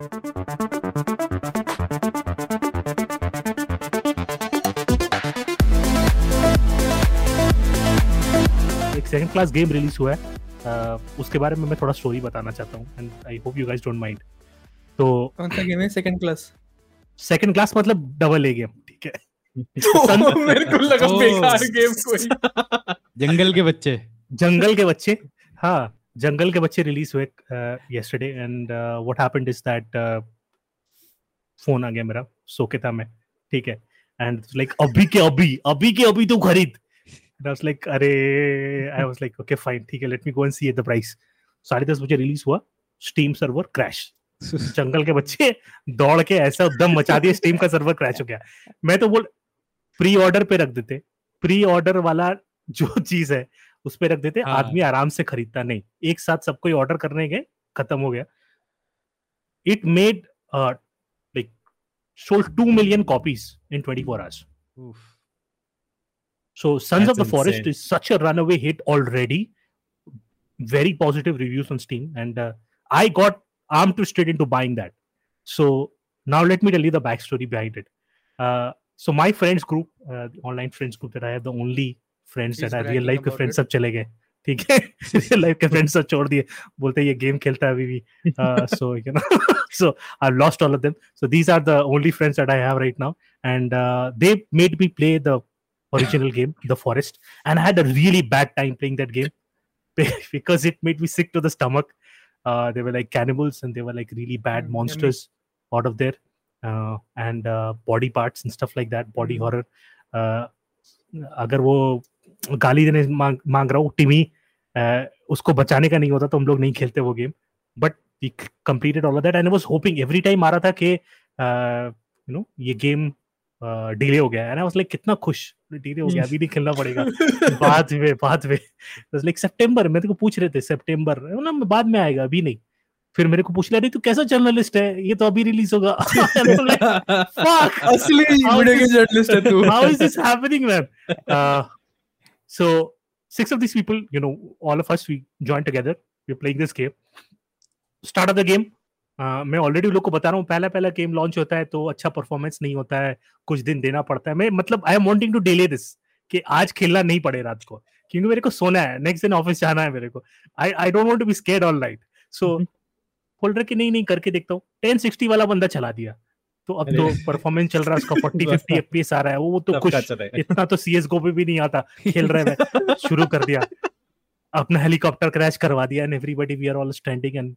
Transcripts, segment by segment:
एक second class game release हुआ है। uh, उसके बारे में मैं थोड़ा स्टोरी बताना चाहता हूँ and I hope you guys don't mind तो कौन सा गेम है? सेकंड क्लास सेकंड क्लास मतलब डबल ए गेम ठीक है। तो मेरे को लगा बेकार गेम कोई। जंगल के बच्चे। जंगल के बच्चे हाँ। जंगल के बच्चे रिलीज़ हुए yesterday and what happened is that phone आ गया मेरा सो के था मैं, ठीक है। एंड लाइक अभी के अभी अभी के अभी तू खरीद। Like, अरे I was like okay fine ठीक है let me go and see at the price साढ़े दस बजे रिलीज़ हुआ स्टीम सर्वर क्रैश जंगल के बच्चे दौड़ के ऐसा दम मचा दिया स्टीम का सर्वर क्रैश हो गया। मैं तो बोल प्री ऑर्डर पे रख देते। प्री ऑर्डर वाला जो चीज़ है उस पर रख देते हाँ। आदमी आराम से खरीदता नहीं। एक साथ सबको ऑर्डर करने गए खत्म हो गया। It made like sold two million copies in twenty four hours so Sons of the Forest is such a runaway hit already very positive reviews on Steam and I got arm twisted into buying that so now let me tell you the backstory behind it so my friends group online friends group that I have only friends He's that are real bragging life के about friends it. सब चले गए ठीक है real life के friends सब छोड़ दिए बोलते हैं ये गेम खेलता है अभी भी so you know so I've lost all of them so these are the only friends that I have right now and uh, they made me play the original game, The Forest, and I had a really bad time playing that game because it made me sick to the stomach. Uh, they were like cannibals and they were like really bad Mm, yummy. monsters out of there, uh, and uh, body parts and stuff like that, body Mm. horror. Uh, अगर वो गाली देने मांग मांग रहा हूँ टिमी uh, उसको बचाने का नहीं होता तो हम लोग नहीं खेलते वो game but completed all of that and was hoping every time आ रहा था कि यू नो ये गेम डिले हो गया एंड आई वाज लाइक कितना खुश. डिले हो गया अभी नहीं खेलना पड़ेगा. बाद में बाद में. लाइक सितंबर मेरे को पूछ रहे थे सितंबर ना बाद में आएगा अभी नहीं. फिर मेरे को पूछ ले रही तू कैसा जर्नलिस्ट है? ये तो अभी रिलीज़ होगा. असली जर्नलिस्ट है तू? is this happening man? uh, so six of these people you know all of us we joined together. We're playing this game. Start of the game uh, मैं ऑलरेडी लोग को बता रहा हूँ पहला पहला गेम लॉन्च होता है तो अच्छा परफॉर्मेंस नहीं होता है कुछ दिन देना पड़ता है। मैं मतलब I am wanting to delay this कि आज खेलना नहीं पड़े रात को क्योंकि मेरे को सोना है नेक्स्ट दिन ऑफ़िस जाना है मेरे को। I I don't want to be scared all night सो रहे कि नहीं नहीं करके देखता हूँ। टेन सिक्सटी वाला बंदा चला दिया। तो अब तो परफॉर्मेंस चल रहा है उसका फोर्टी फिफ्टी एफ़ आ रहा है वो तो कुछ इतना तो सी एस गो पे भी नहीं आता खेल रहे मैं शुरू कर दिया। अपना हेलीकॉप्टर क्रैश करवा दिया and everybody we are all standing and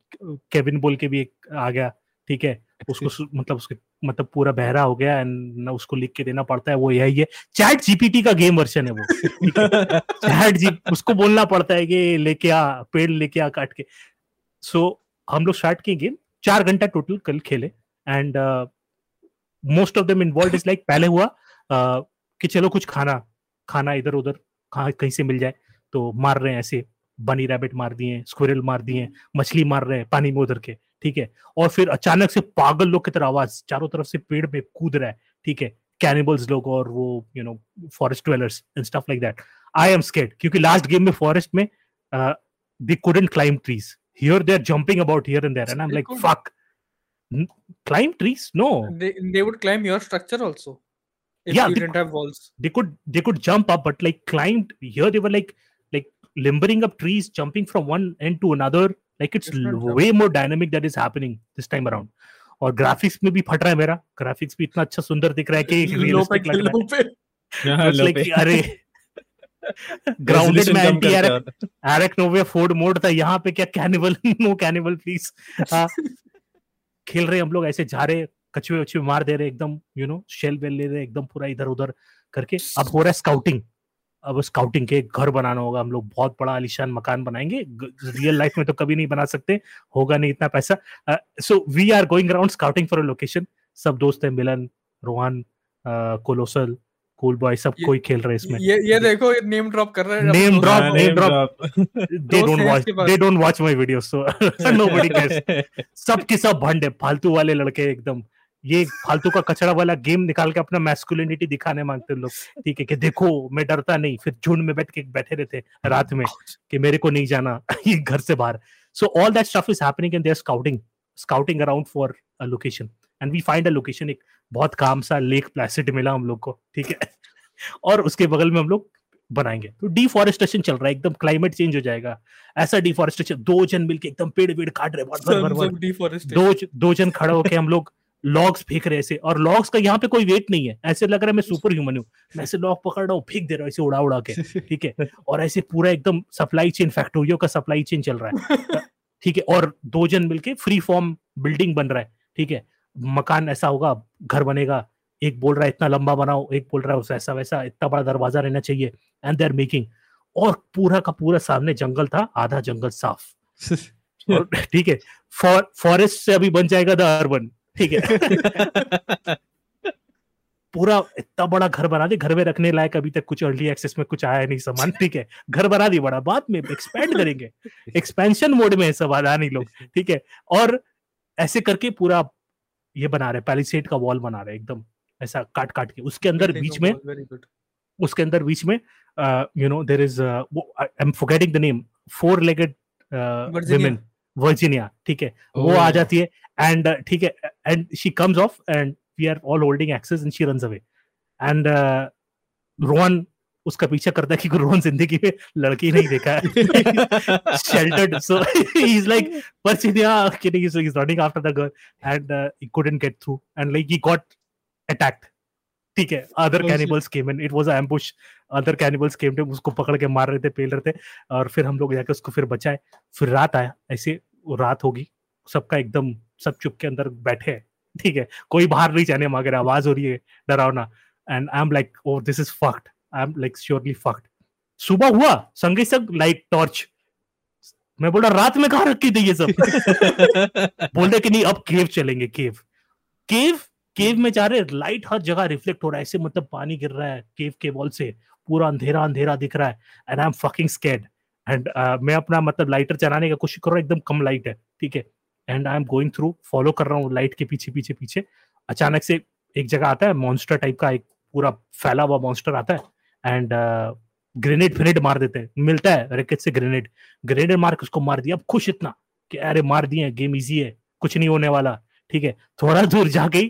Kevin बोल के भी एक आ गया ठीक है? उसको मतलब उसके मतलब पूरा बहरा हो गया एंड ना उसको लिख के देना पड़ता है वो यही है। चैट जीपीटी का गेम वर्जन है वो चैट जी उसको बोलना पड़ता है कि लेके आ पेड़ लेके आ काट के। सो so, हम लोग स्टार्ट किए गेम चार घंटा टोटल कल खेले and most of them involve is like पहले हुआ uh, कि चलो कुछ खाना खाना इधर उधर कहाँ से मिल जाए तो मार रहे हैं ऐसे बनी रैबिट मार दिए स्क्विरल मार दिए मछली मार रहे हैं पानी में उधर के ठीक है? और फिर अचानक से पागल लोग की तरह आवाज़ चारों तरफ़ से पेड़ में कूद रहा है ठीक है? कैनिबल्स लोग और वो you know forest dwellers and stuff like that I am scared क्योंकि लास्ट गेम में फॉरेस्ट में they couldn't climb trees here jumping about here and there and i'm They like could. fuck. N- climb trees no they, they would climb your structure also if Yeah, you they didn't have walls they could they could jump up but like climbed here they were like like limbering up trees jumping from one end to another like it's Different l- jump. way more dynamic that is happening this time around और graphics में भी फट रहा है मेरा graphics भी इतना अच्छा सुंदर दिख रहा है कि लो पे realistic लग रहा लो पे है हाँ, It's लो like, पे। अरे ग्राउंडेड Resolution में कम एंटी करके एरक और- एरक नोवे फोर्ड मोड था यहाँ पे क्या कैनिबल नो कैनिबल प्लीज खेल रहे हम लोग, ऐसे जा रहे, कछुए वछुए मार दे रहे, एकदम यू नो शेल वेल ले रहे, एकदम पूरा इधर उधर करके। अब हो रहा है स्काउटिंग अब स्काउटिंग के घर बनाना होगा, हम लोग बहुत बड़ा आलिशान मकान बनाएँगे। रियल लाइफ में तो कभी नहीं बना सकते, होगा नहीं इतना पैसा। So we are going around scouting for a location सब दोस्त हैं, Milan, Rohan colossal cool boy सब कोई खेल रहे हैं इसमें ये ये देखो नेम ड्रॉप कर रहा है अपने Name दोस्त drop, का। name name drop. drop. they दोस्त don't हैं watch इसके पास। they don't watch my videos so nobody cares सब के सब भंड है फालतू वाले लड़के एकदम ये फालतू का कचरा वाला गेम निकाल के अपना मैस्कुलिनिटी दिखाने मांगते लोग ठीक है कि देखो मैं डरता नहीं फिर झुंड में बैठ के बैठे रहते रात में कि मेरे को नहीं जाना ये घर से बाहर so all that stuff is happening and they are scouting scouting around for a location and we find a location एक बहुत काम सा लेक प्लासिड मिला हम लोग को ठीक है? और उसके बगल में हम लोग बनाएँगे। तो डिफॉरेस्टेशन चल रहा है एकदम क्लाइमेट चेंज हो जाएगा। ऐसा डिफॉरेस्टेशन दो जन मिलके एकदम पेड़ पेड़ काट रहे बहुत दो दो जन खड़े होके हम लोग लॉग्स फेंक रहे ऐसे। और लॉग्स का यहाँ पे कोई वेट नहीं है। ऐसे लग रहा है मैं सुपर ह्यूमन हूँ। मैं ऐसे लॉग पकड़ रहा हूँ फेंक दे रहा हूँ ऐसे उड़ा उड़ा के ठीक है? और ऐसे पूरा एकदम सप्लाई चेन फैक्टोरियो का सप्लाई चेन चल रहा है। ठीक है? और दो जन मिलके फ्री फॉर्म बिल्डिंग बन रहा है ठीक है? मकान ऐसा होगा घर बनेगा एक बोल रहा है इतना लंबा बनाओ एक बोल रहा है ऐसा वैसा इतना बड़ा दरवाज़ा रहना चाहिए एंड दे आर मेकिंग और पूरा का पूरा सामने जंगल था आधा जंगल साफ़। ठीक है फॉरेस्ट से अभी बन जाएगा द अर्बन ठीक है। पूरा इतना बड़ा घर बना दे घर में रखने लायक अभी तक कुछ अर्ली एक्सेस में कुछ आया नहीं सामान ठीक है। घर बना दी बड़ा बाद में एक्सपेंड करेंगे। एक्सपेंशन मोड में है सब आदानी लोग ठीक है। और ऐसे करके पूरा ये बना रहे पैलिसेट का वॉल बना रहे एकदम ऐसा काट काट के। उसके अंदर बीच में उसके अंदर बीच में you know there is I am forgetting the name four legged women Virginia ठीक है। वो आ जाती है एंड ठीक है and she comes off and we are all holding axes and she runs away and Rohan उसका पीछा करता है कि रोहन ज़िंदगी में लड़की नहीं देखा है। Sheltered so he is like Virginia kidding so he is running after the girl and he couldn't get through and like he got attacked ठीक है other cannibals came in it was a ambush other cannibals came थे उसको पकड़ के मार रहे थे पेल रहे थे और फिर हम लोग जाके उसको फिर बचाए। फिर रात आया ऐसे रात होगी सबका एकदम सब चुप के अंदर बैठे हैं। ठीक है कोई बाहर नहीं जाने मांग रहा आवाज़ हो रही है डरावना। And I am like oh this is fucked I am like surely fucked सुबह हुआ संगे संग लाइट टॉर्च मैं बोल रहा रात में कहा रखी थी ये सब? बोल रहे कि नहीं अब केव चलेंगे केव केव केव में जा रहे लाइट हर जगह रिफ्लेक्ट हो रहा है ऐसे मतलब पानी गिर रहा है केव के वॉल से. पूरा अंधेरा अंधेरा दिख रहा है and I am fucking scared and मैं अपना मतलब लाइटर चलाने का कोशिश कर रहा हूँ एकदम कम लाइट है ठीक है? And I am going through follow कर रहा हूँ लाइट के पीछे पीछे पीछे. अचानक से एक जगह आता है मॉन्स्टर टाइप का एक पूरा फैला हुआ मॉन्स्टर आता है एंड ग्रेनेड फ्रेनेड मार देते हैं। मिलता है रैकेट से ग्रेनेड ग्रेनेड मार के उसको मार दिया। अब खुश इतना कि अरे मार दिए गेम इजी है कुछ नहीं होने वाला। ठीक है थोड़ा दूर जाके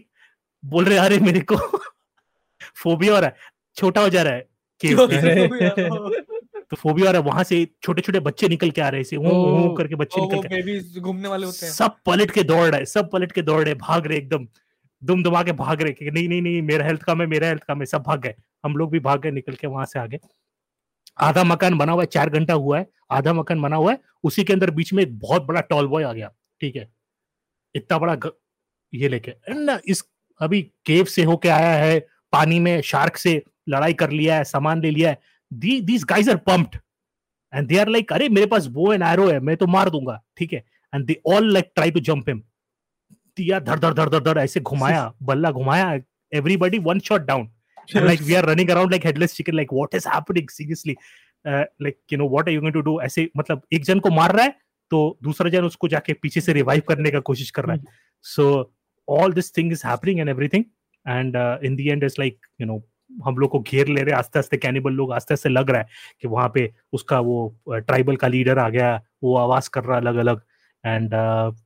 बोल रहे अरे मेरे को फोबिया हो रहा है। छोटा हो जा रहा है तो फोबिया हो रहा है वहाँ से छोटे छोटे बच्चे निकल के आ रहे हैं वो करके बच्चे निकल के। घूमने वाले होते हैं। सब पलट के दौड़ रहे सब पलट के दौड़ रहे भाग रहे एकदम। दुम दुमा के भाग रहे कि नहीं नहीं नहीं मेरा हेल्थ कम है मेरा हेल्थ कम है सब भाग गए। हम लोग भी भाग गए निकल के वहाँ से आगे। आधा मकान बना हुआ है, चार घंटा हुआ है, आधा मकान बना हुआ है, उसी के अंदर बीच में एक बहुत बड़ा टॉल बॉय आ गया, ठीक है। इतना बड़ा ग... ये लेके ना, इस, अभी केव से होके आया है, पानी में शार्क से लड़ाई कर लिया है, सामान ले लिया है these guys are pumped and they are like अरे, मेरे पास वो एंड एरो है, मैं तो मार दूँगा, ठीक है। And they all like try to jump him दिया धड़ धड़ धड़ धड़ धड़ ऐसे घुमाया, बल्ला घुमाया everybody one shot down like we are running around like headless chicken like what is happening seriously like you know what are you going to do ऐसे मतलब एक जन को मार रहा है तो दूसरा जन उसको जाके पीछे से रिवाइव करने का कोशिश कर रहा है। So all this thing is happening and everything and in the end is like you know हम लोग को घेर ले रहे आस्ते आस्ते कैनिबल लोग आस्ते आस्ते लग रहा है कि वहाँ पे उसका वो ट्राइबल का लीडर आ गया वो आवाज़ कर रहा अलग अलग एंड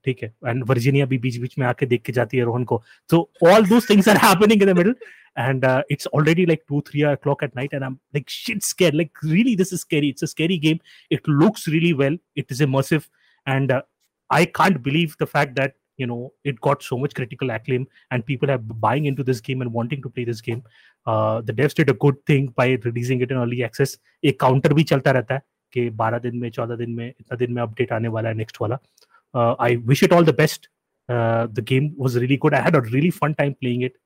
ठीक है एंड वर्जीनिया भी बीच बीच में आके देख के जाती है रोहन को so all those things are happening in the middle and uh, it's already like 2 3 o'clock at night and i'm like shit scared like really this is scary it's a scary game it looks really well it is immersive and uh, i can't believe the fact that you know it got so much critical acclaim and people are buying into this game and wanting to play this game uh, the devs did a good thing by releasing it in early access एक counter भी चलता रहता है कि 12 दिन में 14 दिन में इतना दिन में अपडेट आने वाला है नेक्स्ट वाला I wish it all the best the game was really good I had a really fun time playing it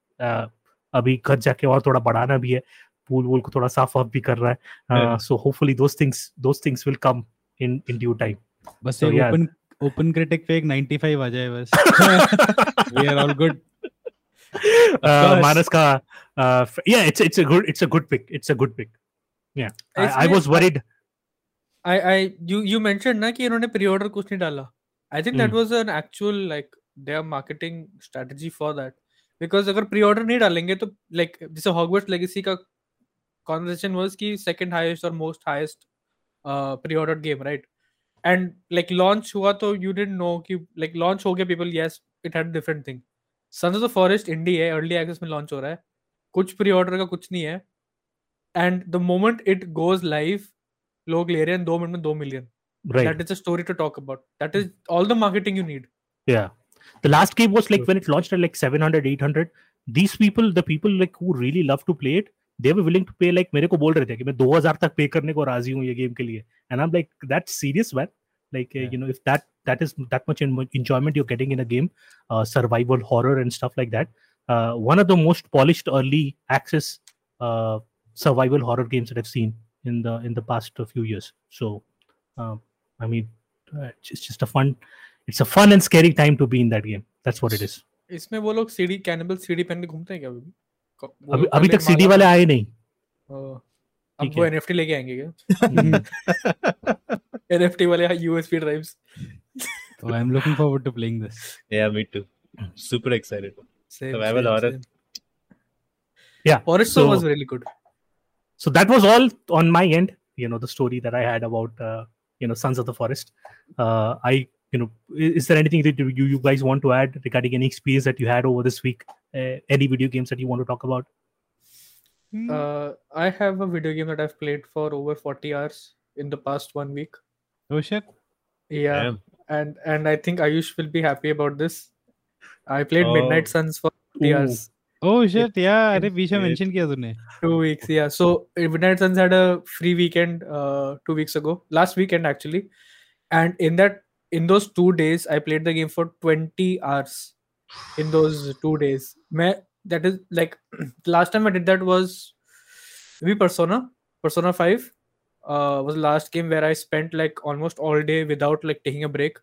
अभी घर जाके और थोड़ा बढ़ाना भी है। पूल वूल को थोड़ा साफ़ वाफ भी कर रहा है। So hopefully those things those things will come in in due time बस एक ओपन ओपन क्रिटिक पे एक 95 आ जाए बस। We are all good Manas का yeah it's it's a good it's a good pick it's a good pick yeah I was worried I I you you mention ना कि इन्होंने प्री ऑर्डर कुछ नहीं डाला। I think that was an actual like their marketing strategy for that because अगर pre order नहीं डालेंगे तो लाइक जैसे हॉगवर्ट्स लेगेसी का कॉन्वर्सेशन वाज कि सेकंड हाईएस्ट और most highest pre order game right and like launch हुआ तो यू डिडंट नो कि लाइक लॉन्च हो गया people yes it had different thing Sons of the Forest indie है early access में launch हो रहा है। कुछ प्री ऑर्डर का कुछ नहीं है। And the moment it goes live लोग ले रहे हैं दो मिनट में दो million right that is a story to talk about that is all the marketing you need yeah the last game was like Good. when it launched at like 700 800 these people the people like who really love to play it they were willing to pay like मेरे को बोल रहे थे कि मैं 2000 तक पे करने को राजी हूँ ये गेम के लिए and I'm like that's serious man like uh, Yeah. you know if that that is that much en- enjoyment you're getting in a game uh, survival horror and stuff like that uh, one of the most polished early access uh, survival horror games that I've seen in the in the past uh, few years so um, I mean uh, it's it's just a fun it's a fun and scary time to be in that game that's what it is इसमें वो लोग CD cannibal CD पहन के घूमते हैं क्या अभी भी को- वो अभी लोग अभी पहले तक सीडी माला- वाले आए नहीं ओ, अब ठीक वो है। एनएफटी लेके आएंगे क्या एनएफटी वाले USB drives So I'm looking forward to playing this. Yeah, me too. Super excited. Same, Survival same, horror. same. Yeah, Forest so- was really good. so that was all on my end you know the story that i had about uh, you know sons of the forest uh, i you know is there anything that you you guys want to add regarding any experience that you had over this week uh, any video games that you want to talk about Uh, I have a video game that I've played for over 40 hours in the past one week. Oh shit. Yeah, Damn. and and I think Ayush will be happy about this. I played Oh. Midnight Suns for 40 Ooh. hours. Oh shit! Yeah, it, Bisha it, mentioned kiya. Two weeks, yeah. So Midnight Suns had a free weekend uh, two weeks ago, last weekend actually, and in that in those two days, I played the game for twenty hours. In those two days, me that is like last time I did that was maybe Persona, Persona Five uh, was the last game where I spent like almost all day without like taking a break.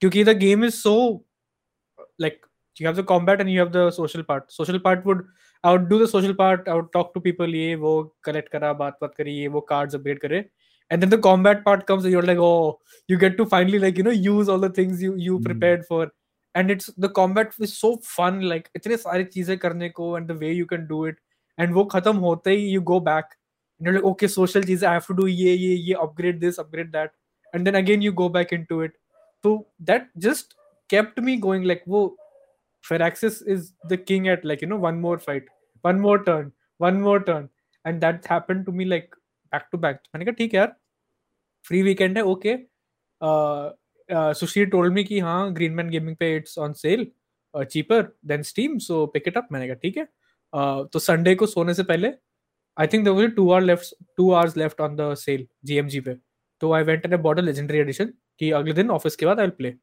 Because the game is so like you have the combat and you have the social part. Social part would i would do the social part. I would talk to people ye wo collect kara baat baat kari ye wo cards upgrade kare. And then the combat part comes and you're like oh you get to finally like you know use all the things you you hmm. prepared mm. for. And it's the combat is so fun like itne sari cheeze karne ko and the way you can do it. And wo khatam hote hi you go back. And you're like okay social cheez i have to do ye ye ye upgrade this upgrade that. And then again you go back into it. So that just kept me going like wo Firaxis is the king at like you know one more fight, one more turn, one more turn, and that happened to me like back to back. मैंने कहा ठीक है यार free weekend है okay Sushir told me कि हाँ Green Man Gaming पे it's on sale cheaper than Steam so pick it up मैंने कहा ठीक है. Uh, तो संडे को सोने से पहले I think there two hour left two hours left on the sale GMG पे. तो I went and bought legendary edition कि अगले दिन ऑफ़िस के बाद I will play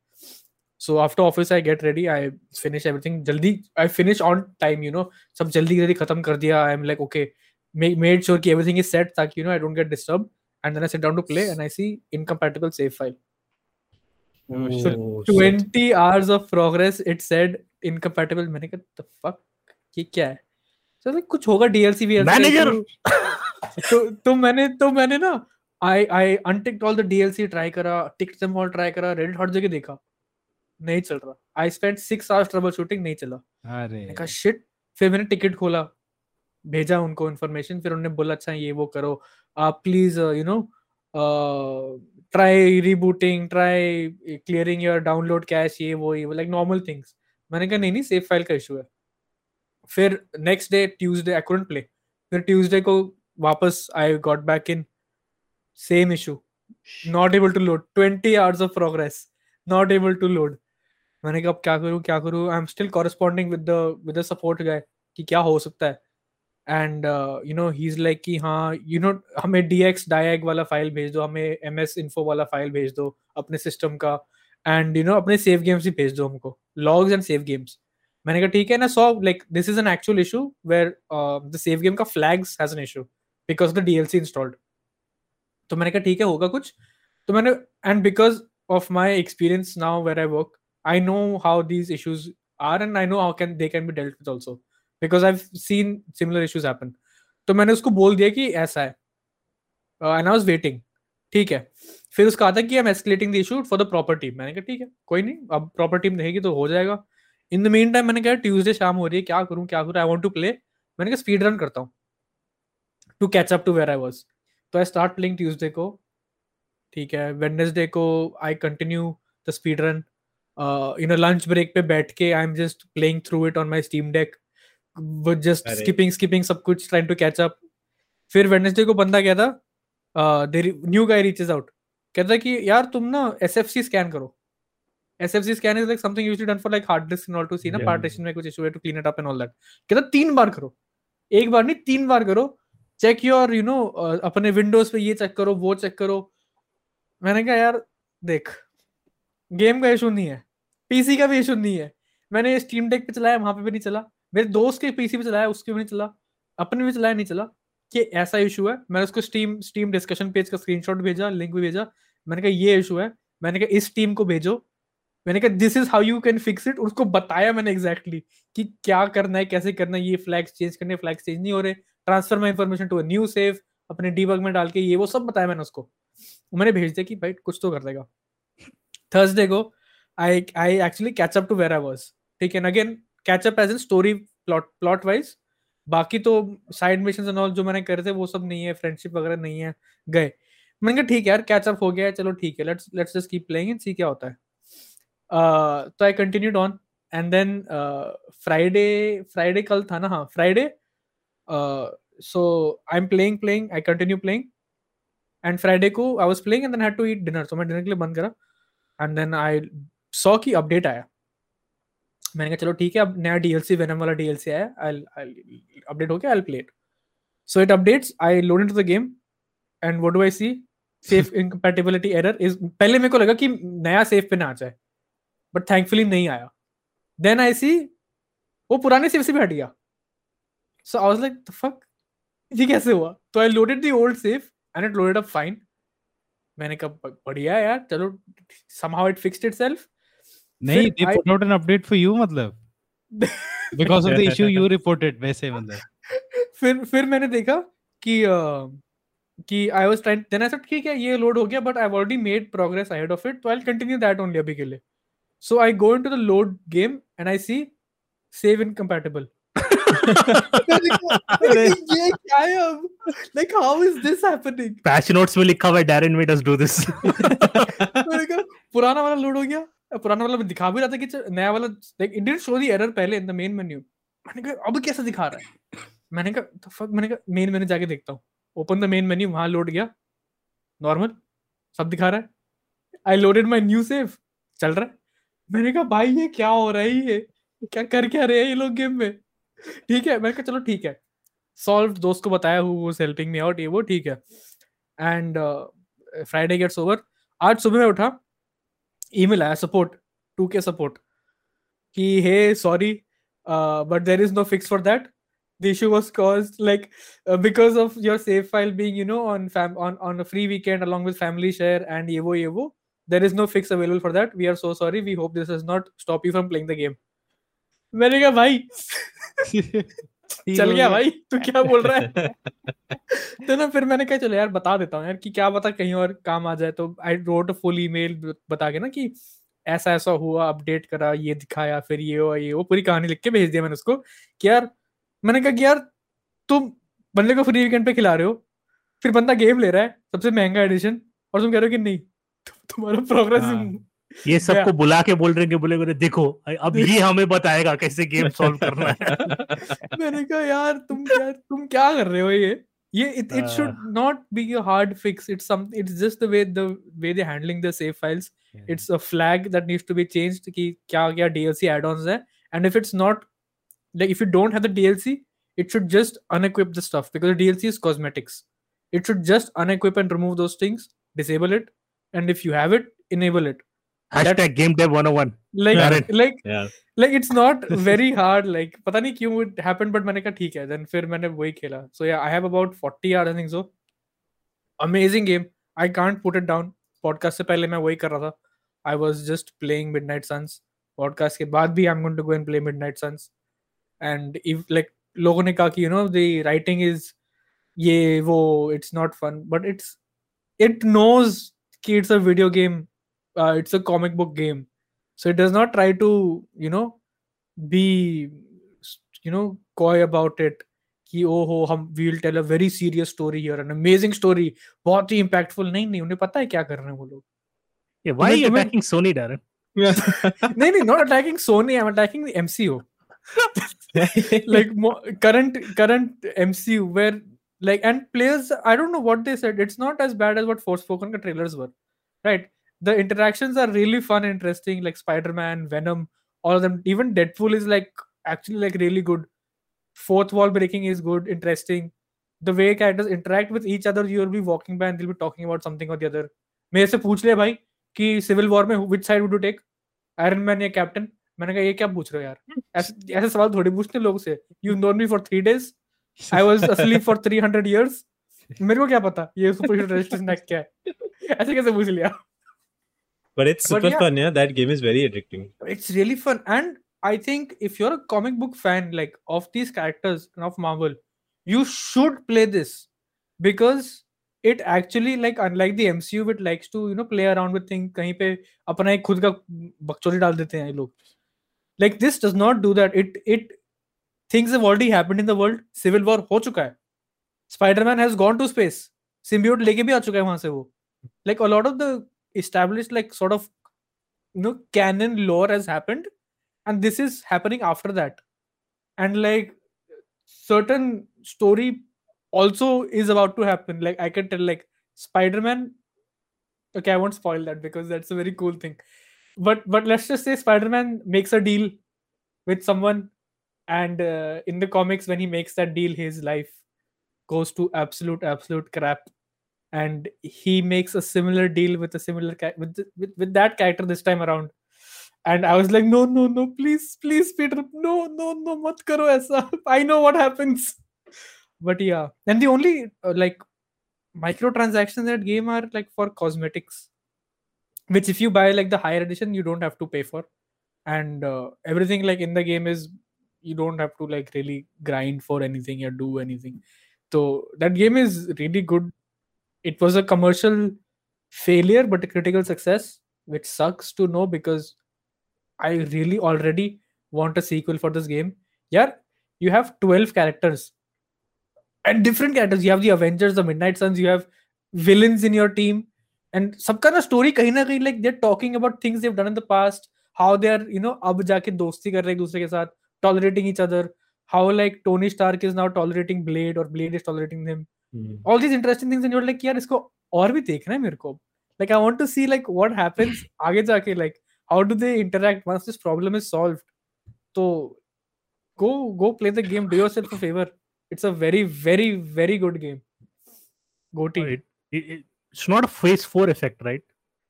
so after office i get ready i finish everything jaldi i finish on time you know सब जल्दी जल्दी खत्म कर दिया i'm like okay make, made sure कि everything is set ताकि you know i don't get disturbed and then i sit down to play and i see incompatible save file Oh, Oh, shit. shit. 20 hours of progress it said incompatible मैंने कहा the fuck ये क्या है so like कुछ होगा DLC भी Manager! तो तो मैंने तो मैंने ना I I unticked all the DLC try करा ticked them all ट्राई करा Reddit हर जगह देखा नहीं चल रहा। I spent six hours troubleshooting नहीं चला। अरे. कहा शिट फिर मैंने टिकट खोला। भेजा उनको इन्फॉर्मेशन फिर उन्होंने बोला अच्छा ये वो करो। आप please you know try rebooting try clearing your download cache ये वो ये लाइक नॉर्मल थिंग्स मैंने कहा नहीं नहीं सेफ़ फ़ाइल का इशू है। फिर next day Tuesday I couldn't play फिर ट्यूसडे को वापस I got back in same issue not able to load 20 hours of progress not able to load मैंने कहा अब क्या करूँ क्या करूँ? I am still corresponding with the with the support guy कि क्या हो सकता है। And you know he is like कि हाँ यू नो हमें डी एक्स डायग वाला फ़ाइल भेज दो हमें एम एस इन्फो वाला फ़ाइल भेज दो अपने सिस्टम का। एंड यू नो अपने सेव गेम्स भी भेज दो हमको लॉग्स एंड सेव गेम्स मैंने कहा ठीक है ना so like this is an actual issue where the save game का flags has an issue because the DLC installed तो मैंने कहा ठीक है होगा कुछ। तो मैंने and because of my experience now where I work, I know how these issues are and I know how can, they can be dealt with also. Because I've seen similar issues happen. तो मैंने उसको बोल दिया कि ऐसा है। And I was waiting ठीक है। फिर उसका आता कि I am escalating the issue for the proper मैंने कहा, ठीक है, कोई नहीं, अब प्रॉपर टीम रहेगी तो हो जाएगा. इन द मेन टाइम मैंने कहा ट्यूसडे शाम हो रही है, क्या करूँ क्या करूँ? आई वांट टू प्ले मैंने कहा स्पीड रन करता हूँ. To catch up to where I was तो आई स्टार्ट प्लेइंग ट्यूसडे को। ठीक है वेडनेसडे को I continue the speed run in a lunch break पे बैठ के I am just playing through it on my Steam Deck वो just skipping skipping सब कुछ ट्राइंग टू कैच अप फिर वेडनेसडे को बंदा कहता न्यू गाय रीचेस आउट कहता कि यार तुम ना एसएफसी स्कैन करो. SFC scan is like something used done for like hard disk and all to see ना पार्टीशन में कुछ इशू है to clean it up and all that कहता तीन बार करो। एक बार नहीं तीन बार करो। चेक योर यू नो अपने विंडोज़ पे ये चेक करो वो चेक करो. मैंने कहा यार देख गेम का इशू नहीं है। पीसी का भी इशू नहीं है। मैंने स्टीम डेक पे चलाया, वहाँ पे भी नहीं चला। मेरे दोस्त के पीसी पे चलाया, उसके भी नहीं चला। अपने भी चलाया, नहीं चला। कि ऐसा इशू है। मैंने उसको स्टीम स्टीम डिस्कशन पेज का स्क्रीनशॉट भेजा लिंक भी भेजा। मैंने कहा, ये इशू है। मैंने कहा, इस टीम को भेजो। मैंने कहा this is how you can fix it उसको बताया मैंने एग्जैक्टली कि क्या करना है, कैसे करना है, ये फ्लैग्स चेंज करने फ्लैग्स चेंज नहीं हो रहे। Transfer my information to new save अपने डीबग में डाल के, ये वो सब बताया मैंने उसको। मैंने भेज दिया कि भाई, कुछ तो कर देगा। थर्सडे को I I actually catch up to where I was ठीक है again catch up as in story plot plot wise बाकी तो साइड मिशन एंड ऑल जो मैंने करे थे, वो सब नहीं है फ्रेंडशिप वगैरह नहीं है, गए। मैंने कहा, ठीक है यार कैच अप हो गया है, चलो ठीक है let's let's just keep playing and see क्या होता है. तो I continued on and then Friday Friday कल था ना हाँ Friday so I am playing playing I continue playing and Friday को I was playing and then had to eat dinner तो मैं डिनर के लिए बंद करा। एंड देन आई सॉ की अपडेट आया। मैंने कहा चलो ठीक है अब नया डीएलसी वेनम वाला डीएलसी आया। आई अपडेट हो गया I play it so it updates I load into the game and what do I see save incompatibility error is पहले मेरे को लगा कि नया सेफ़ पे ना आ जाए बट थैंकफुली नहीं आया। देन आई सी वो पुराने सेफ़ से भी हट गया। So I was like the fuck ये कैसे हुआ? तो I loaded the old save and it loaded up fine मैंने कहा बढ़िया यार चलो somehow it fixed itself. नहीं they I- put out an update for you मतलब? Because of the issue you reported वैसे मतलब। फिर फिर मैंने देखा कि uh, कि I was trying then I said ठीक है ये लोड हो गया but I have already made progress ahead of it तो I will continue that only अभी के लिए. So I go into the load game and I see save incompatible ये क्या है अब like how is this happening patch notes में लिखा हुआ है Darren made us do this मैंने कहा पुराना वाला लोड हो गया? पुराना वाला दिखा भी रहा था कि नया वाला like didn't show the error पहले इन द मेन मेन्यू मैंने कहा अब कैसे दिखा रहा है? मैंने कहा तो फक मैंने कहा मेन मेन्यू जाके देखता हूँ। ओपन द मेन मेन्यू वहाँ लोड गया। नॉर्मल सब दिखा रहा है? I loaded my new save चल रहा है। मैंने कहा भाई ये क्या हो रहा है ये? क्या कर क्या रहे हैं ये लोग गेम में? ठीक है, मैंने कहा, चलो ठीक है। सॉल्व दोस्त को बताया हेल्पिंग में आउट ये वो, ठीक है। एंड फ्राइडे गेट्स ओवर आज सुबह में उठा मेल आया सपोर्ट टू के सपोर्ट कि hey sorry but there is no fix for that the issue was cause like because of your save file being you know on on free weekend along with family share and ये वो ये वो there is no fix available for that we are so sorry we hope this is not stop you from playing the game मैंने कहा भाई चल गया भाई तू क्या बोल रहा है तो ना फिर मैंने कहा चलो यार बता देता हूँ यार कि क्या पता कहीं और काम आ जाए तो आई रोट फुल ईमेल बता के ना कि ऐसा ऐसा हुआ अपडेट करा ये दिखाया फिर ये हुआ ये वो पूरी कहानी लिख के भेज दिया मैंने उसको कि यार मैंने कहा कि यार तुम बंदे को फ्री वीकेंड पे खिला रहे हो फिर बंदा गेम ले रहा है सबसे महँगा एडिशन और तुम कह रहे हो कि नहीं तुम्हारा प्रोग्रेस। ये सबको बुला के बोल रहे हैं बोले बोले देखो अब ये हमें बताएगा कैसे गेम सॉल्व करना है। मैंने कहा यार तुम क्या तुम क्या कर रहे हो ये? ये it it should not be a hard fix it's some it's just the way the way they handling the save files it's a flag that needs to be changed कि क्या क्या डीएलसी ऐड ऑन है. And if it's not like if you don't have the DLC it should just unequip the stuff because DLC is cosmetics it should just unequip and remove those things disable it and if you have it enable it hashtag game dev 101 like Correct. like Yeah. like it's not very hard like पता नहीं क्यों it happened but मैंने कहा ठीक है then फिर मैंने वही खेला so yeah I have about 40 hours I think so amazing game I can't put it down podcast से पहले मैं वही कर रहा था I was just playing Midnight Suns podcast के बाद भी I'm going to go and play Midnight Suns and if like लोगों ने कहा कि you know the writing is ये वो it's not fun but it's it knows कि it's a video game uh, it's a comic book game so it does not try to you know be you know coy about it कि ओ हो हम we will tell a very serious story here an amazing story बहुत ही impactful नहीं नहीं उन्हें पता है क्या कर रहे हैं वो लोग Yeah, why are you तुम्हें- attacking Sony, Darren? नहीं नहीं not attacking Sony I'm attacking the MCU like mo- current current MCU where like and players I don't know what they said it's not as bad as what Forspoken ka trailers were right the interactions are really fun and interesting like Spider-Man Venom all of them even Deadpool is like actually like really good fourth wall breaking is good interesting the way characters interact with each other you will be walking by and they'll be talking about something or the other मेरे से पूछ लिया भाई कि civil war में which side would you take Iron Man या captain मैंने कहा ये क्या पूछ रहे हो यार ऐसे ऐसे सवाल थोड़ी पूछते लोगों से you known me for three days I was asleep for 300 years मेरे को क्या पता ये सुपर हीरो रेजिस्टेंस क्या है ऐसे कैसे पूछ लिया but it's super but yeah, fun yeah. That game is very addicting. It's really fun. And i think if you're a comic book fan like of these characters and of marvel you should play this because it actually like unlike the mcu it likes to you know play around with things kahin pe apna ek khud ka bakchori dal like this does not do that. It it things have already happened in the world. Civil war ho chuka hai spider-man has gone to space symbiote leke bhi aa chuka hai se wo like a lot of the established like sort of you know canon lore has happened and this is happening after that. And like certain story also is about to happen. Like i can tell like spider-man okay i won't spoil that because that's a very cool thing. But but let's just say spider-man makes a deal with someone and uh, in the comics when he makes that deal his life goes to absolute absolute crap and he makes a similar deal with a similar ca- with, th- with with that character this time around. And i was like no no no please please peter no no no mat karo aisa. I know what happens. But yeah and the only uh, like microtransactions in that game are like for cosmetics which if you buy like the higher edition you don't have to pay for. And uh, everything like in the game is you don't have to like really grind for anything or do anything. So that game is really good it was a commercial failure but a critical success which sucks to know because i really already want a sequel for this game yeah you have 12 characters and different characters you have the avengers the midnight suns you have villains in your team and सबका ना story कहीं ना कहीं like they're talking about things they've done in the past how they are you know अब जाके दोस्ती कर रहे हैं एक दूसरे के साथ tolerating each other how like Tony Stark is now tolerating Blade or Blade is tolerating him Hmm. all these interesting things and you're like यार इसको और भी देखना है मेरे को like I want to see like what happens आगे जाके like how do they interact once this problem is solved so go go play the game do yourself a favor it's a very very very good game go team it, it, it- it's not a phase 4 effect right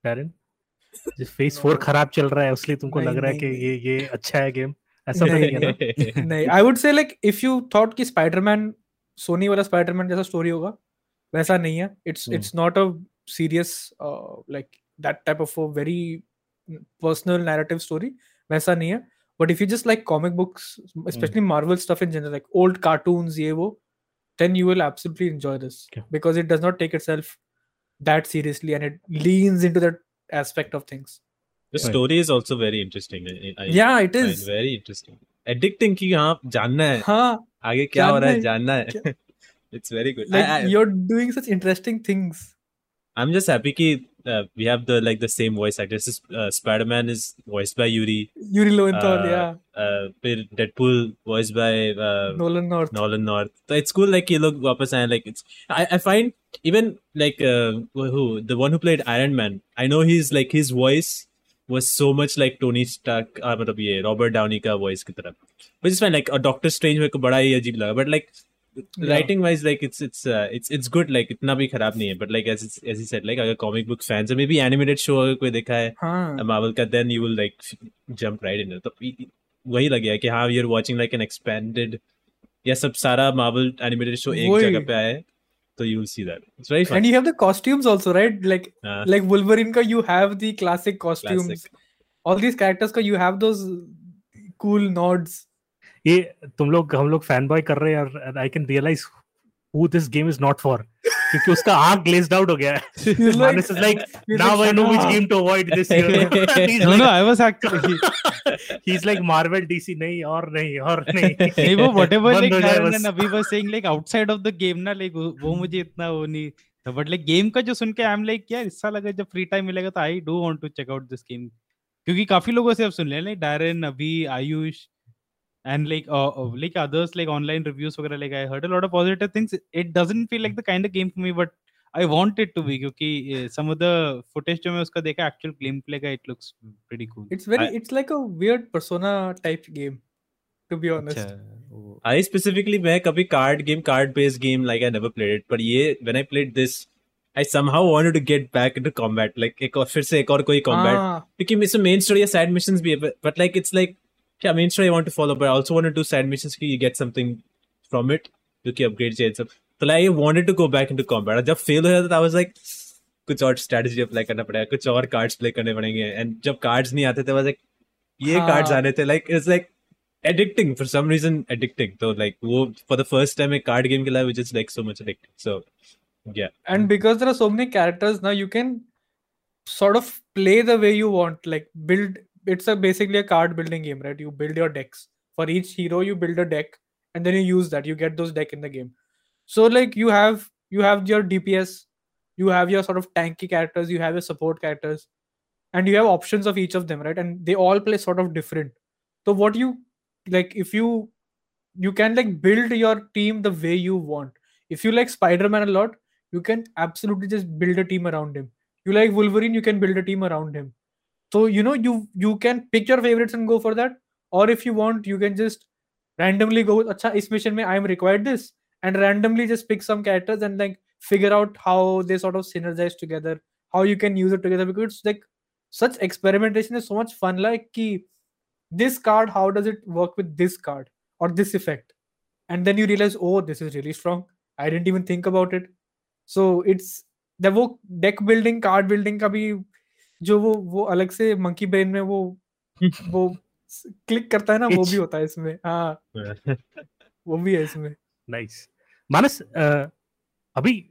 Darren जिस phase 4 No. खराब चल रहा है इसलिए तुमको लग रहा है कि ये ये अच्छा है गेम ऐसा तो नहीं है ना नहीं I would say like if you thought कि स्पाइडरमैन सोनी वाला स्पाइडरमैन जैसा स्टोरी होगा वैसा नहीं है it's Hmm. It's not a serious like that type of a very personal narrative story वैसा नहीं है but if you just like comic books specially Marvel stuff in general like old cartoons ये वो then you will absolutely enjoy this Okay. because it does not take itself that seriously and it leans into that aspect of things The story is also very interesting. I, I yeah it find is very interesting. Addicting कि हाँ जानना है हाँ आगे क्या हो रहा है जानना है. It's very good. like I, I, you're doing such interesting things I'm just कि uh, we have the like the same voice actors. Uh, Spider-Man is voiced by Yuri. Yuri Lowenthal, Uh, yeah, Uh, फिर Deadpool voiced by uh, Nolan North. Nolan North. So it's cool like ये लोग वापस आए like it's I, I find even like uh, who the one who played Iron Man I know he's like his voice was so much like Tony Stark uh, मतलब ये Robert Downey का voice की तरह which is fine like a Doctor Strange मेरे को बड़ा ही अजीब लगा but like writing wise like it's it's uh, it's it's good like इतना भी खराब नहीं है but like as it's, as he said like अगर comic book fans है maybe animated show अगर कोई देखा है हाँ Marvel का then you will like jump right in it तो वही लग गया कि हाँ you're watching like an expanded या सब सारा Marvel animated show एक। जगह पे आया है तो you will see that it's very fun and you have the costumes also right like हाँ, like Wolverine ka you have the classic costumes classic. all these characters ka you have those cool nods ये तुम लोग हम लोग fan boy कर रहे हैं और I can realise who this game is not for क्योंकि उसका आंख ग्लेज्ड आउट हो गया है He's Manis is like he's now like, I know which "Shut game to avoid this year he's he's like Marvel DC नहीं और नहीं और नहीं नहीं वो like हो जाए Darren बस। saying like outside of the game ना like वो मुझे इतना वो नहीं था but like game का जो सुन के I'm like यार ऐसा लगा जब फ्री टाइम मिलेगा तो I do want to check out this game क्योंकि काफ़ी लोगों से अब सुन लाइक डायरन अभी Ayush and like uh, uh, like others like online reviews वगैरह like I heard a lot of positive things it doesn't feel like the kind of game for me but I want it to be क्योंकि uh, some of the footage जो मैं उसका देखा actual gameplay का it looks pretty cool It's very, I- it's like a weird persona type game, to be honest. अच्छा वो- I specifically मैं कभी card game card based game like I never played it but ये when I played this I somehow wanted to get back into combat like एक और फिर से एक और कोई combat हाँ, क्योंकि इसमें main story या side missions भी है but, but like it's like yeah main story I want to follow but I also want to do side missions कि you get something from it क्योंकि upgrades या सब तो like I wanted to go back into combat और जब fail हो जाता था I was like कुछ और strategy अप्लाई करना पड़ेगा कुछ और cards play करने पड़ेंगे and जब cards नहीं आते थे I was like ये हाँ। cards आने थे like it's like addicting for some reason addicting तो like वो for the first time एक card game खेला which is like so much addicting so yeah and because there are so many characters now you can sort of play the way you want like build it's a basically a card building game right you build your decks for each hero you build a deck and then you use that you get those deck in the game so like you have you have your dps you have your sort of tanky characters you have your support characters and you have options of each of them right? And they all play sort of different. So what you like if you you can like build your team the way you want. If you like spider-man a lot you can absolutely just build a team around him. You like wolverine you can build a team around him. So you know you you can pick your favorites and go for that. Or if you want you can just randomly go acha is mission mein i am required this and randomly just pick some characters and like figure out how they sort of synergize together how you can use it together because it's like such experimentation is so much fun like ki, this card how does it work with this card or this effect and then you realize oh this is really strong i didn't even think about it so it's the वो deck building card building का भी जो वो वो अलग से monkey brain में वो वो क्लिक करता है ना वो Itch. भी होता है इसमें हाँ वो भी है इसमें Nice. Manas, uh, Abhi,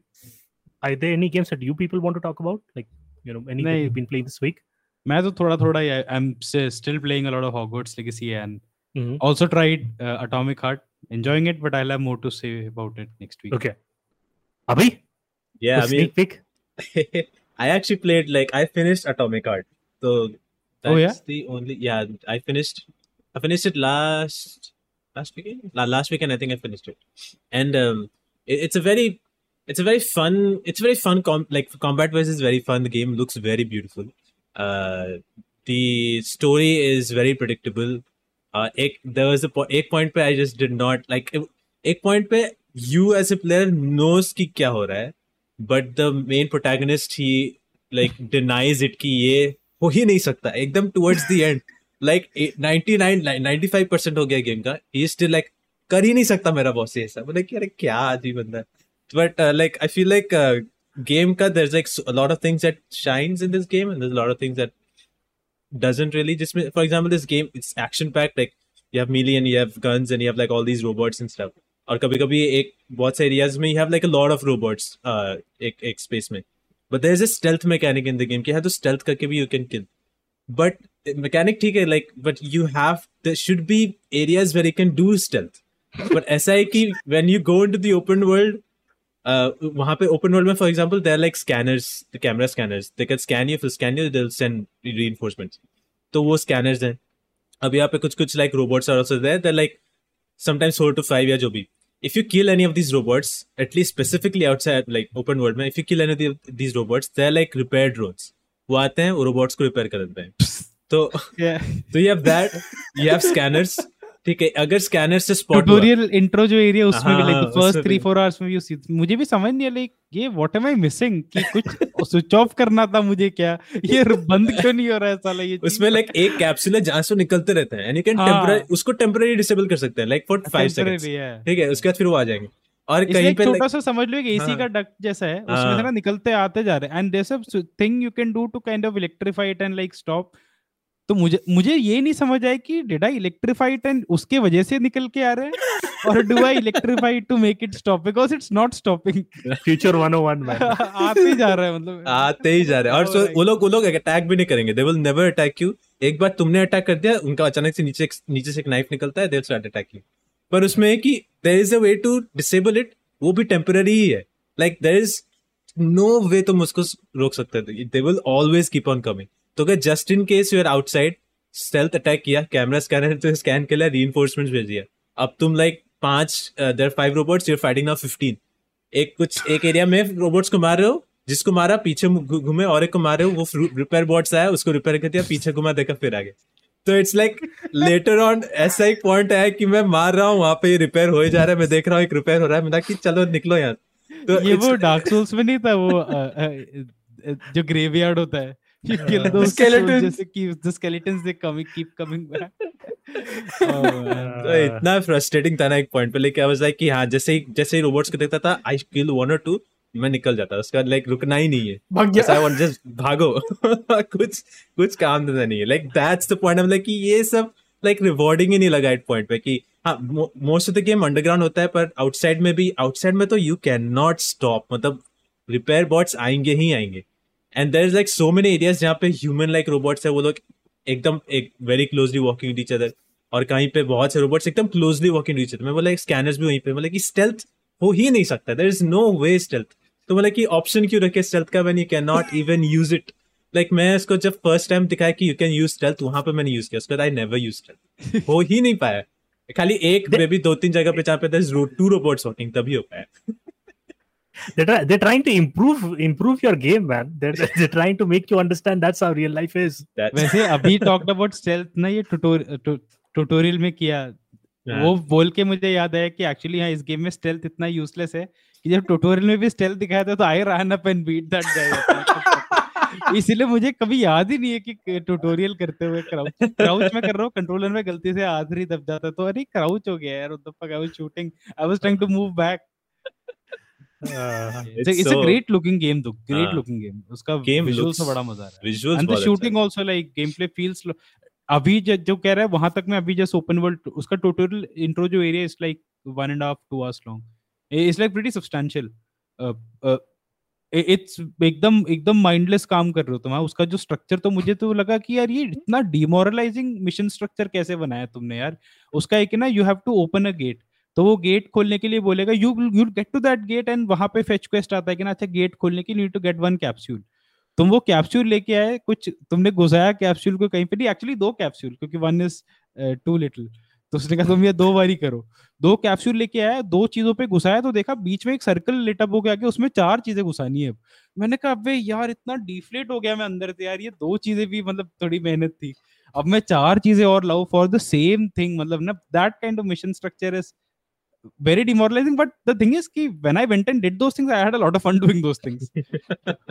are there any games that you people want to talk about? Like, you know, any that नहीं. you've been playing this week? मैं तो थोड़ा थोड़ा ही I am still playing a lot of Hogwarts Legacy and Mhm. also tried uh, Atomic Heart enjoying it but I'll have more to say about it next week Okay. Abhi, yeah the I mean sneak peek. I actually played like I finished Atomic Heart. So that's Oh, yeah? the only yeah I finished I finished it last last weekend. Last weekend, I think I finished it, and um, it, it's a very it's a very fun it's very fun com- like combat wise is very fun. The game looks very beautiful. Uh the story is very predictable. Uh ek, there was a po- ek point where i just did not like A point where you as a player knows ki kya ho hai but the main protagonist he like denies it ki ye ho hi nahi sakta. Towards the end. Like ninety nine ninety five percent हो गया game का। He still like कर ही नहीं सकता मेरा boss ये सब। Like अरे, क्या आदमी बंदा but like I feel like game का there like lot of things that shines in this game lot of things that doesn't really जिसमें for example this game it's action pack like you have melee you have guns and you have like all these robots in stuff और कभी कभी एक बहुत से areas में you have like a lot of robots एक एक space में। But there is a stealth mechanic in the game क्या है तो स्टेल्थ करके भी you can kill but mechanic ठीक है like but you have should be areas where you can do stealth but ऐसा है कि when you go into the world वहाँ पे ओपन वर्ल्ड में for example there like scanners camera scanners they can scan you scan you send री तो वो scanners हैं. अब यहाँ पे कुछ कुछ लाइक रोबोट्स और like sometimes four two five या जो भी. If you kill any of this robots at least specifically outside like open world में if you kill any this robots there like repair drones वो आते हैं robots को repair करते हैं. तो तो you have that you have scanners. ठीक है अगर स्कैनर से स्पॉट ट्यूटोरियल इंट्रो जो एरिया उसमें भी लाइक फ़र्स्ट उसमें थ्री भी। फोर आवर्स में भी उसी मुझे भी समझ नहीं आया लाइक ये व्हाट एम आई मिसिंग कि कुछ स्विच ऑफ़ करना था मुझे क्या? ये बंद क्यों नहीं हो रहा है साला ये उसमें लाइक एक कैप्सूल है जहाँ से निकलते रहते हैं एंड यू कैन। टेम्पररी उसको टेम्पररी डिसेबल कर सकते हैं like for five Temporary, seconds ठीक है उसके बाद फिर वो आ जाएँगे। और कहीं पे छोटा सा समझ लो कि एसी हाँ। का डक्ट जैसा है उसमें हाँ। से ना निकलते आते जा रहे हैं। And there a thing you can do to kind of electrify it and like stop तो मुझे मुझे ये नहीं समझ आया कि did I electrify it and उसके वजह से निकल के आ रहे हैं? और do I electrify to make it stop because it's not stopping Future 101, man. आते ही जा रहा है मतलब। आते ही जा रहे हैं। और Oh वो लोग वो लोग अटैक भी नहीं करेंगे। They will never attack you एक बार तुमने अटैक कर दिया उनका अचानक से नीचे नीचे से एक नाइफ निकलता है they will start attack you पर उसमें है कि there is a way to disable it वो भी टेम्पररी ही है। Like there is no way तुम उसको रोक सकते थे they will always keep on coming तो अगर just in case you are outside stealth attack किया कैमरा स्कैनर तो स्कैन के लिए रीइंफोर्समेंट्स भेज दिया। अब तुम लाइक पाँच there five robots you're fighting now fifteen एक कुछ एक एरिया में रोबोट्स को मार रहे हो जिसको मारा पीछे घूमे और एक को मारे हो वो रिपेयर बॉट्स आया उसको रिपेयर कर दिया पीछे घुमा देखा फिर आगे। तो इट्स लाइक लेटर ऑन ऐसा एक पॉइंट है कि मैं मार रहा हूँ वहाँ पे रिपेयर हो जा रहा है मैं देख रहा हूँ एक रिपेयर हो रहा है मैं कि चलो निकलो यहाँ। तो ये वो डार्क सोल्स में नहीं था वो अ, अ, अ, जो ग्रेवयार्ड होता है। You kill those skeletons. soldiers, they keep the skeletons they coming keep coming back. Oh, तो इतना फ्रस्ट्रेटिंग था ना एक पॉइंट पे लेके आई वाज लाइक कि हाँ जैसे ही जैसे ही रोबोट्स को देखता था आई किल वन और टू मैं निकल जाता उसका लाइक रुकना ही नहीं है। भाग गया। आई वांट जस्ट भागो। कुछ कुछ काम धंधा नहीं है। Like that's the point I like कि ये सब लाइक रिवॉर्डिंग ही नहीं लगा एट पॉइंट पे कि हाँ most of the game underground होता है पर आउटसाइड में भी आउटसाइड में तो यू कैन नॉट स्टॉप मतलब रिपेयर बॉट्स आएँगे ही आएँगे। And there is like so many areas जहाँ पे ह्यूमन लाइक रोबोट्स है वो लोग एकदम एक very closely walking each other और कहीं पे बहुत से रोबोट्स एकदम क्लोजली वॉकिंग ईच अदर मैं बोला स्कैनर्स भी वहीं पे मतलब कि स्टेल्थ हो ही नहीं सकता। There is no way stealth तो मतलब कि ऑप्शन क्यों रखे? स्टेल्थ का when you can not even use it like मैं इसको जब फ़र्स्ट टाइम दिखाया कि यू कैन यूज़ स्टेल्थ वहाँ पे मैंने यूज़ किया। उसके बाद आई नेवर यूज़ स्टेल्थ हो ही नहीं पाया। खाली एक भी दो तीन जगह पे जहाँ पे टू रोबोट्स वॉकिंग तभी हो पाया। They're, try- they're trying to improve improve your game man. They're, they're trying to make you understand that's how real life is. That's- वैसे अभी टॉक्ड अबाउट स्टेल्थ ना ये ट्यूटोरियल में किया। हाँ। वो बोल के मुझे याद आया कि एक्चुअली यहाँ इस गेम में स्टेल्थ इतना यूजलेस है कि जब ट्यूटोरियल में भी स्टेल्थ दिखाया था तो I run up and beat that guy इसीलिए मुझे कभी याद ही नहीं है कि ट्यूटोरियल करते हुए क्राउच क्राउच में कर रहा हूँ कंट्रोलर में गलती से आखिरी दब जाता तो अरे क्राउच हो गया यार what the fuck I was shooting I was trying to move back uh, it's a, it's a great looking game though. Great हाँ. looking game. उसका Game visuals में looks- बड़ा मज़ा आ रहा है। Visuals and the अच्छा shooting also like gameplay feels lo- अभी जो जो कह रहा है वहाँ तक मैं अभी जस्ट ओपन वर्ल्ड उसका टोटल इंट्रो जो area is like one and half two hours long it's like pretty substantial it's एकदम एकदम माइंडलेस काम कर रहे हो तुम। हाँ, उसका जो स्ट्रक्चर तो मुझे तो लगा कि यार ये इतना डिमोरलाइजिंग मिशन स्ट्रक्चर कैसे बनाया तुमने यार? उसका एक है ना you have to open a gate तो वो गेट खोलने के लिए बोलेगा you you get to that gate and वहाँ पे फेच क्वेस्ट आता है कि ना अच्छा गेट खोलने के लिए टू गेट वन कैप्सूल तुम वो कैप्सूल लेके आए, कुछ तुमने घुसाया कैप्सूल को कहीं पे नहीं एक्चुअली दो कैप्सूल क्योंकि वन इज़ टू लिटिल तो उसने कहा, तुम ये दो बारी करो। दो कैप्सूल लेके आया, दो चीज़ों पे घुसाया तो देखा बीच में एक सर्कल लिटअप हो गया कि उसमें चार चीज़ें घुसानी है मैंने कहा, अबे यार, इतना डिफ्लेट हो गया मैं अंदर से यार, ये दो चीज़ें भी मतलब थोड़ी मेहनत थी। अब मैं चार चीज़ें और लाऊं फॉर द सेम थिंग मतलब ना that kind of mission structure is very demoralizing but the thing is कि when I went and did those things I had a lot of fun doing those things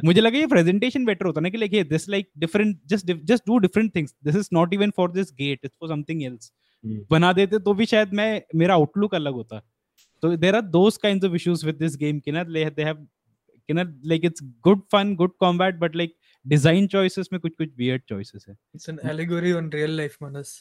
मुझे लगा ये presentation better होता ना कि like hey this like different just dif- just do different things this is not even for this gate it's for something else हम्म। बना देते तो भी शायद मैं मेरा आउटलुक अलग होता तो there are those kinds of issues with this game कि ना they they have कि ना like it's good fun good combat but like design choices में कुछ कुछ weird choices है It's an allegory on real life, Manas.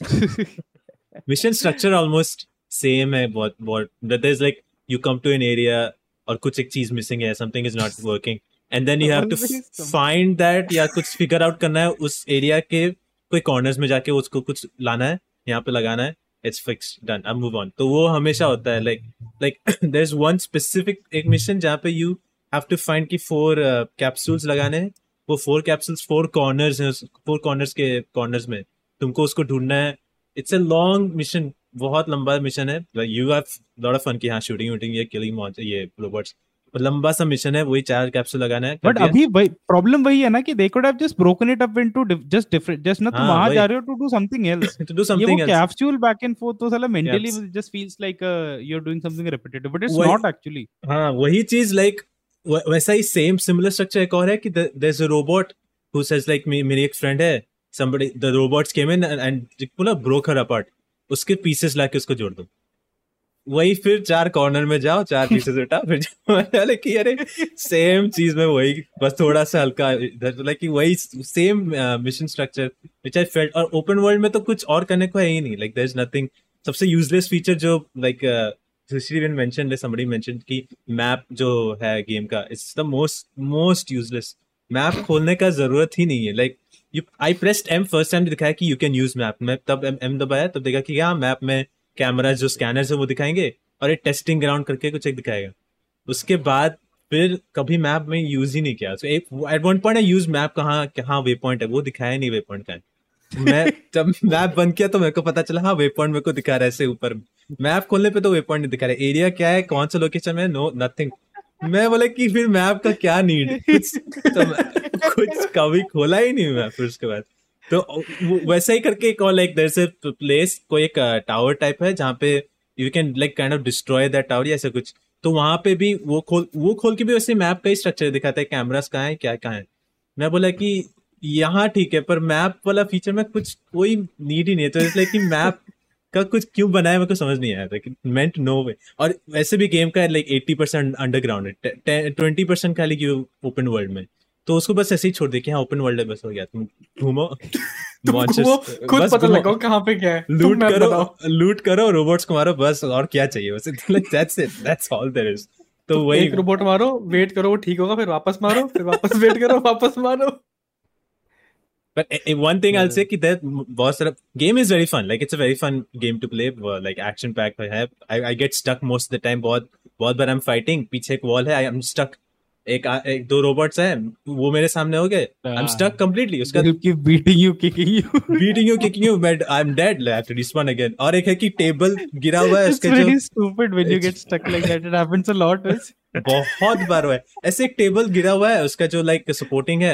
Mission structure almost same है बहुत बहुत that is like you come to an area और कुछ एक चीज़ मिसिंग है something is not working and then you have to find that या कुछ फिगर आउट करना है उस एरिया के कोई कॉर्नर्स में जाके उसको कुछ लाना है यहाँ पे लगाना है इट्स फिक्स डन अब मूव ऑन तो वो हमेशा होता है like like there is one specific एक मिशन जहाँ पे यू हैव टू फाइंड की फोर कैप्सूल्स लगाने हैं। वो फोर कैप्सूल्स फोर कॉर्नर्स हैं फोर कॉर्नर्स के कॉर्नर्स में। तुमको उसको ढूंढना है। इट्स अ लॉन्ग मिशन बहुत लंबा मिशन है। You have lot of fun की हाँ शूटिंग वूटिंग ये किलिंग ये रोबोट्स लंबा सा मिशन है वही चार कैप्सूल लगाना है। बट अभी वही प्रॉब्लम वही है ना कि they could have just broken it up into just different just ना तुम हाँ, वहाँ। जा रहे हो टू डू समथिंग एल्स ये something वो else. Capsule back and forth तो साला mentally. Just feels like you are doing something repetitive but it's not actually हाँ वही चीज़ लाइक वैसा ही सेम सिमिलर स्ट्रक्चर एक और है कि there is a robot who says like मेरी एक फ्रेंड है somebody the robots came in and, and पूरा broke her apart. उसके पीसेस लाके उसको जोड़ दो वही फिर चार कॉर्नर में जाओ चार पीसेस उठा फिर जाओ। कि अरे सेम चीज़ में वही बस थोड़ा सा हल्का इधर लाइक वही same mission structure which I felt और ओपन वर्ल्ड में तो कुछ और करने को है ही नहीं लाइक देयर इज़ नथिंग सबसे यूजलेस फीचर जो लाइक mentioned कि मैप जो है गेम का it's the most most useless map खोलने का ज़रूरत ही नहीं है like you I pressed M first time दिखाया कि यू कैन यूज़ मैप मैं तब एम एम दबाया तब देखा कि हाँ मैप में कैमरा जो स्कैनर है वो दिखाएँगे और एक टेस्टिंग ग्राउंड करके कुछ एक दिखाएगा। उसके बाद फिर कभी मैप में यूज़ ही नहीं किया। So, at one point I use map कहाँ कहाँ वे पॉइंट है वो दिखाया नहीं वे पॉइंट का। मैं जब मैप बंद किया तो मेरे को पता चला हाँ वे पॉइंट मेरे को दिखा रहा है ऐसे ऊपर। मैप खोलने पे तो वे पॉइंट नहीं दिखा रहा है। एरिया क्या है कौन सा लोकेशन में नो नथिंग मैं बोला कि फिर मैप का क्या नीड कुछ तो कुछ कभी खोला ही नहीं मैं फिर उसके बाद। तो वैसा ही करके एक और लाइक देयर से प्लेस कोई एक टावर टाइप है जहाँ पे you can like kind of destroy that tower या ऐसा कुछ। तो वहाँ पे भी वो खोल वो खोल के भी वैसे मैप का ही स्ट्रक्चर दिखाता है कैमरास कहाँ है क्या कहाँ है। मैं बोला कि यहाँ ठीक है पर मैप वाला फीचर में कुछ कोई नीड ही नहीं है। तो इसलिए कि मैप का कुछ क्यों बनाया मेरे को समझ नहीं आया था कि मेंट नो वे और वैसे भी गेम का लाइक एट्टी परसेंट अंडरग्राउंड है. ट्वेंटी परसेंट खाली की ओपन वर्ल्ड में. तो उसको बस ऐसे ही छोड़ दे कि हाँ ओपन वर्ल्ड है बस हो गया. तुम घूमो. Monsters- खुद पता लगाओ कहाँ पे क्या है. लूट करो। लूट करो रोबोट्स को मारो बस और क्या चाहिए? बस that's it that's all there is तो वही एक रोबोट मारो वेट करो वो ठीक होगा फिर वापस मारो फिर वापस वेट करो वापस मारो. But eh, eh, one thing yeah. I'll say कि that बहुत सारा game is very fun. Like it's a very fun game to play. uh, Like action packed है. I I get stuck most of the time. बहुत बहुत बार I'm fighting. पीछे एक wall है. I am stuck. एक एक दो robots हैं. वो मेरे सामने हो गए. I'm stuck completely. उसका They'll keep beating you, kicking you. beating you, kicking you, but I'm dead. I have to respawn again. और एक है कि table गिरा हुआ है उसके जो stupid when you get stuck like that. It happens a lot. It's- बहुत बार हुआ है ऐसे एक टेबल गिरा हुआ है उसका जो लाइक सपोर्टिंग है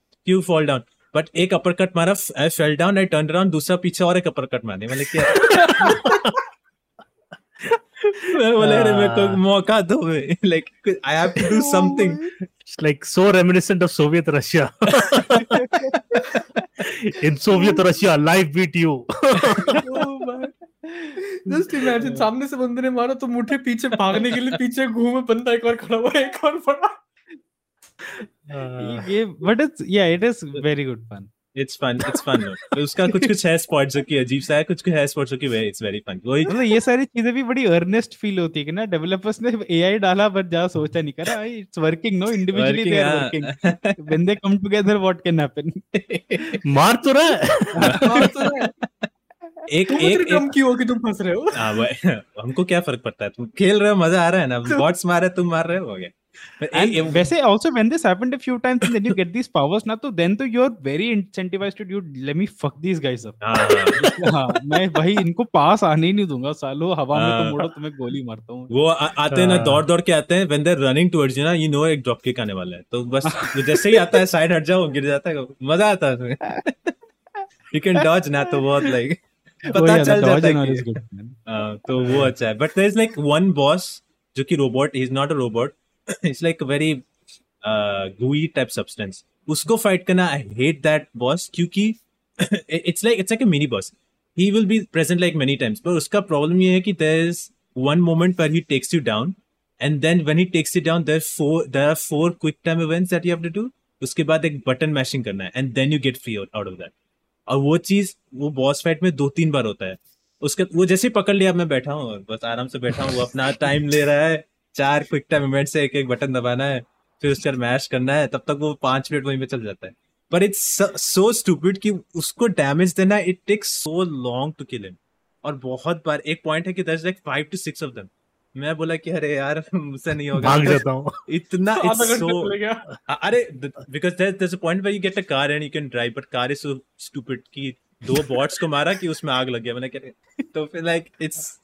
यू फॉल डाउन बट एक अपर कट मारा I fell down I turn around दूसरा पीछे और एक अपर कट मारने मतलब क्या। मैं बोला अरे मेरे को मौका दो like I have to do something It's like so reminiscent of Soviet Russia. In Soviet Russia, life beat you. Just imagine सामने से बंदे ने मारा तो मुठे पीछे भागने के लिए पीछे घूमे बंदा एक और खड़ा हुआ एक और पड़ा ये game but it's yeah it is very good it's fun it's fun उसका कुछ कुछ है स्पॉट जो कि अजीब सा है कुछ कुछ है स्पॉट जो कि इट्स वेरी फन वही मतलब ये सारी चीज़ें भी बड़ी अर्नेस्ट फील होती है कि ना डेवलपर्स ने एआई डाला बट ज़्यादा सोचा नहीं करा it's working no individually they are working when they come together what can happen मार तो रहा है। हाँ, तो है। एक एक कम क्यों हो कि तुम फंस रहे हो? हाँ, हमको क्या फ़र्क पड़ता है? तुम खेल रहे हो मज़ा आ रहा है ना? बॉट्स मार रहे तुम मार रहे हो? हो गया। And वैसे also when this happened a few times and then you get these powers ना तो then तो you're very incentivized to do let me fuck these guys up हाँ, हाँ, हाँ मैं भाई इनको पास आने ही नहीं दूँगा सालो हवा में हाँ। तो मोड़ो तुम्हें गोली मारता हूँ वो आते हैं ना हाँ। दौड़ दौड़ के आते हैं when they're running towards you ना you know एक ड्रॉप किक आने वाला है तो बस जैसे ही आता है साइड हट जाओ गिर जाता है मज़ा आता है उसमें you can dodge ना तो बहुत like Oh, पता चल जाता है is. हाँ, तो वो अच्छा है but there is like one boss जो कि robot is not a robot it's like very gooey type substance उसको फाइट करना आई हेट दैट बॉस क्योंकि it's like it's like a mini boss he will be present like many times पर उसका problem ये है कि there is one moment पर he takes you down and then when he takes you down there four there are four quick time events that you have to do उसके बाद एक button mashing करना है and then you get free out of that और वो चीज़, वो boss fight में दो तीन बार होता है। उसके, वो जैसे पकड़ लिया मैं बैठा हूँ, बस आराम से बैठा हूँ, वो अपना टाइम ले रहा है। चार क्विक टाइम इवेंट से एक एक बटन दबाना है फिर उसका मैश करना है तब तक वो पाँच मिनट वहीं पे चल जाता है। पर इट्स सो स्टूपिड कि उसको डैमेज देना it takes so long to kill him और बहुत बार एक पॉइंट है कि दस like five to six of them मैं बोला कि अरे यार मुझसे नहीं होगा। भाग जाता हूँ। इतना इट्स सो चले गया। अरे because there's a point where you get a car and you can drive but car is so stupid कि दो बॉट्स को मारा कि उसमें आग लग गया। मैंने क्या तो फिर like it's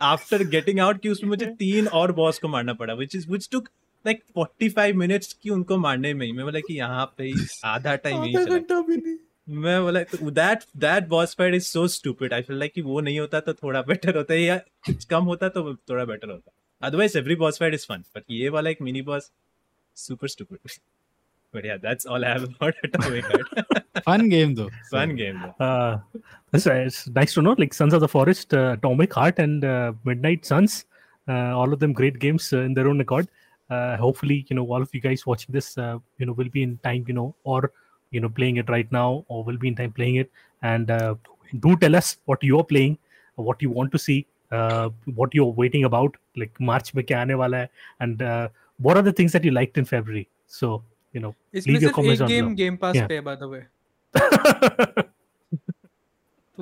after getting out कि उसमें मुझे तीन और बॉस को मारना पड़ा which is which took like 45 minutes की उनको मारने में ही। मैं बोला कि यहाँ पे आधा टाइम चला। नहीं। मैं बोला that that boss fight is so stupid I feel like कि वो नहीं होता तो थोड़ा बेटर होता है या कुछ कम होता तो थोड़ा बेटर होता। Otherwise every boss fight is fun but ये वाला एक mini boss super stupid yeah, that's all I have about Atomic Heart. fun game though Fun game. Though. Uh, it's, it's nice to know. Like Sons of the Forest, uh, Atomic Heart, and uh, Midnight Suns. Uh, all of them great games uh, in their own accord. uh, hopefully you know all of you guys watching this uh, you know will be in time you know or you know playing it right now or will be in time playing it and uh, do tell us what you're playing what you want to see uh, what you're waiting about like march mein kya aane wala hai and uh, what are the things that you liked in february so you know इसमें leave your सिर्फ comments एक down game below. Game pass Yeah. पे है by the way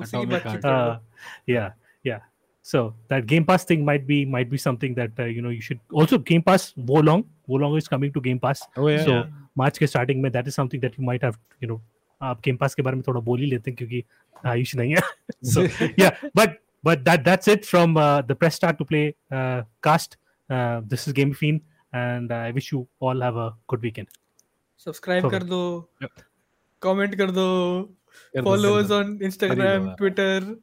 उसी की Atomic बातचीत Heart. कर रहे uh, yeah yeah so that game pass thing might be might be something that uh, you know you should also game pass wolong wolong is coming to game pass Oh yeah. so March के starting में that is something that you might have you know आप game pass के बारे में थोड़ा बोल ही लेते हैं क्योंकि आयुष नहीं है so yeah but but that that's it from uh, the press start to play uh, cast uh, this is game fiend and uh, i wish you all have a good weekend subscribe Okay. कर दो Yep. Comment कर दो followers on Instagram Twitter us दो। on Instagram, दो। Twitter,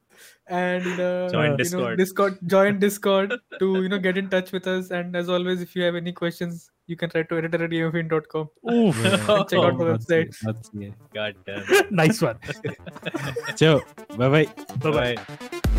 and uh, Join you know, Discord. Discord. Join Discord to you know get in touch with us. And as always, if you have any questions, you can write to editor at gamefin.com. Oof. And check out the website. that's it. God damn. nice one Ciao. Bye bye. bye bye Bye.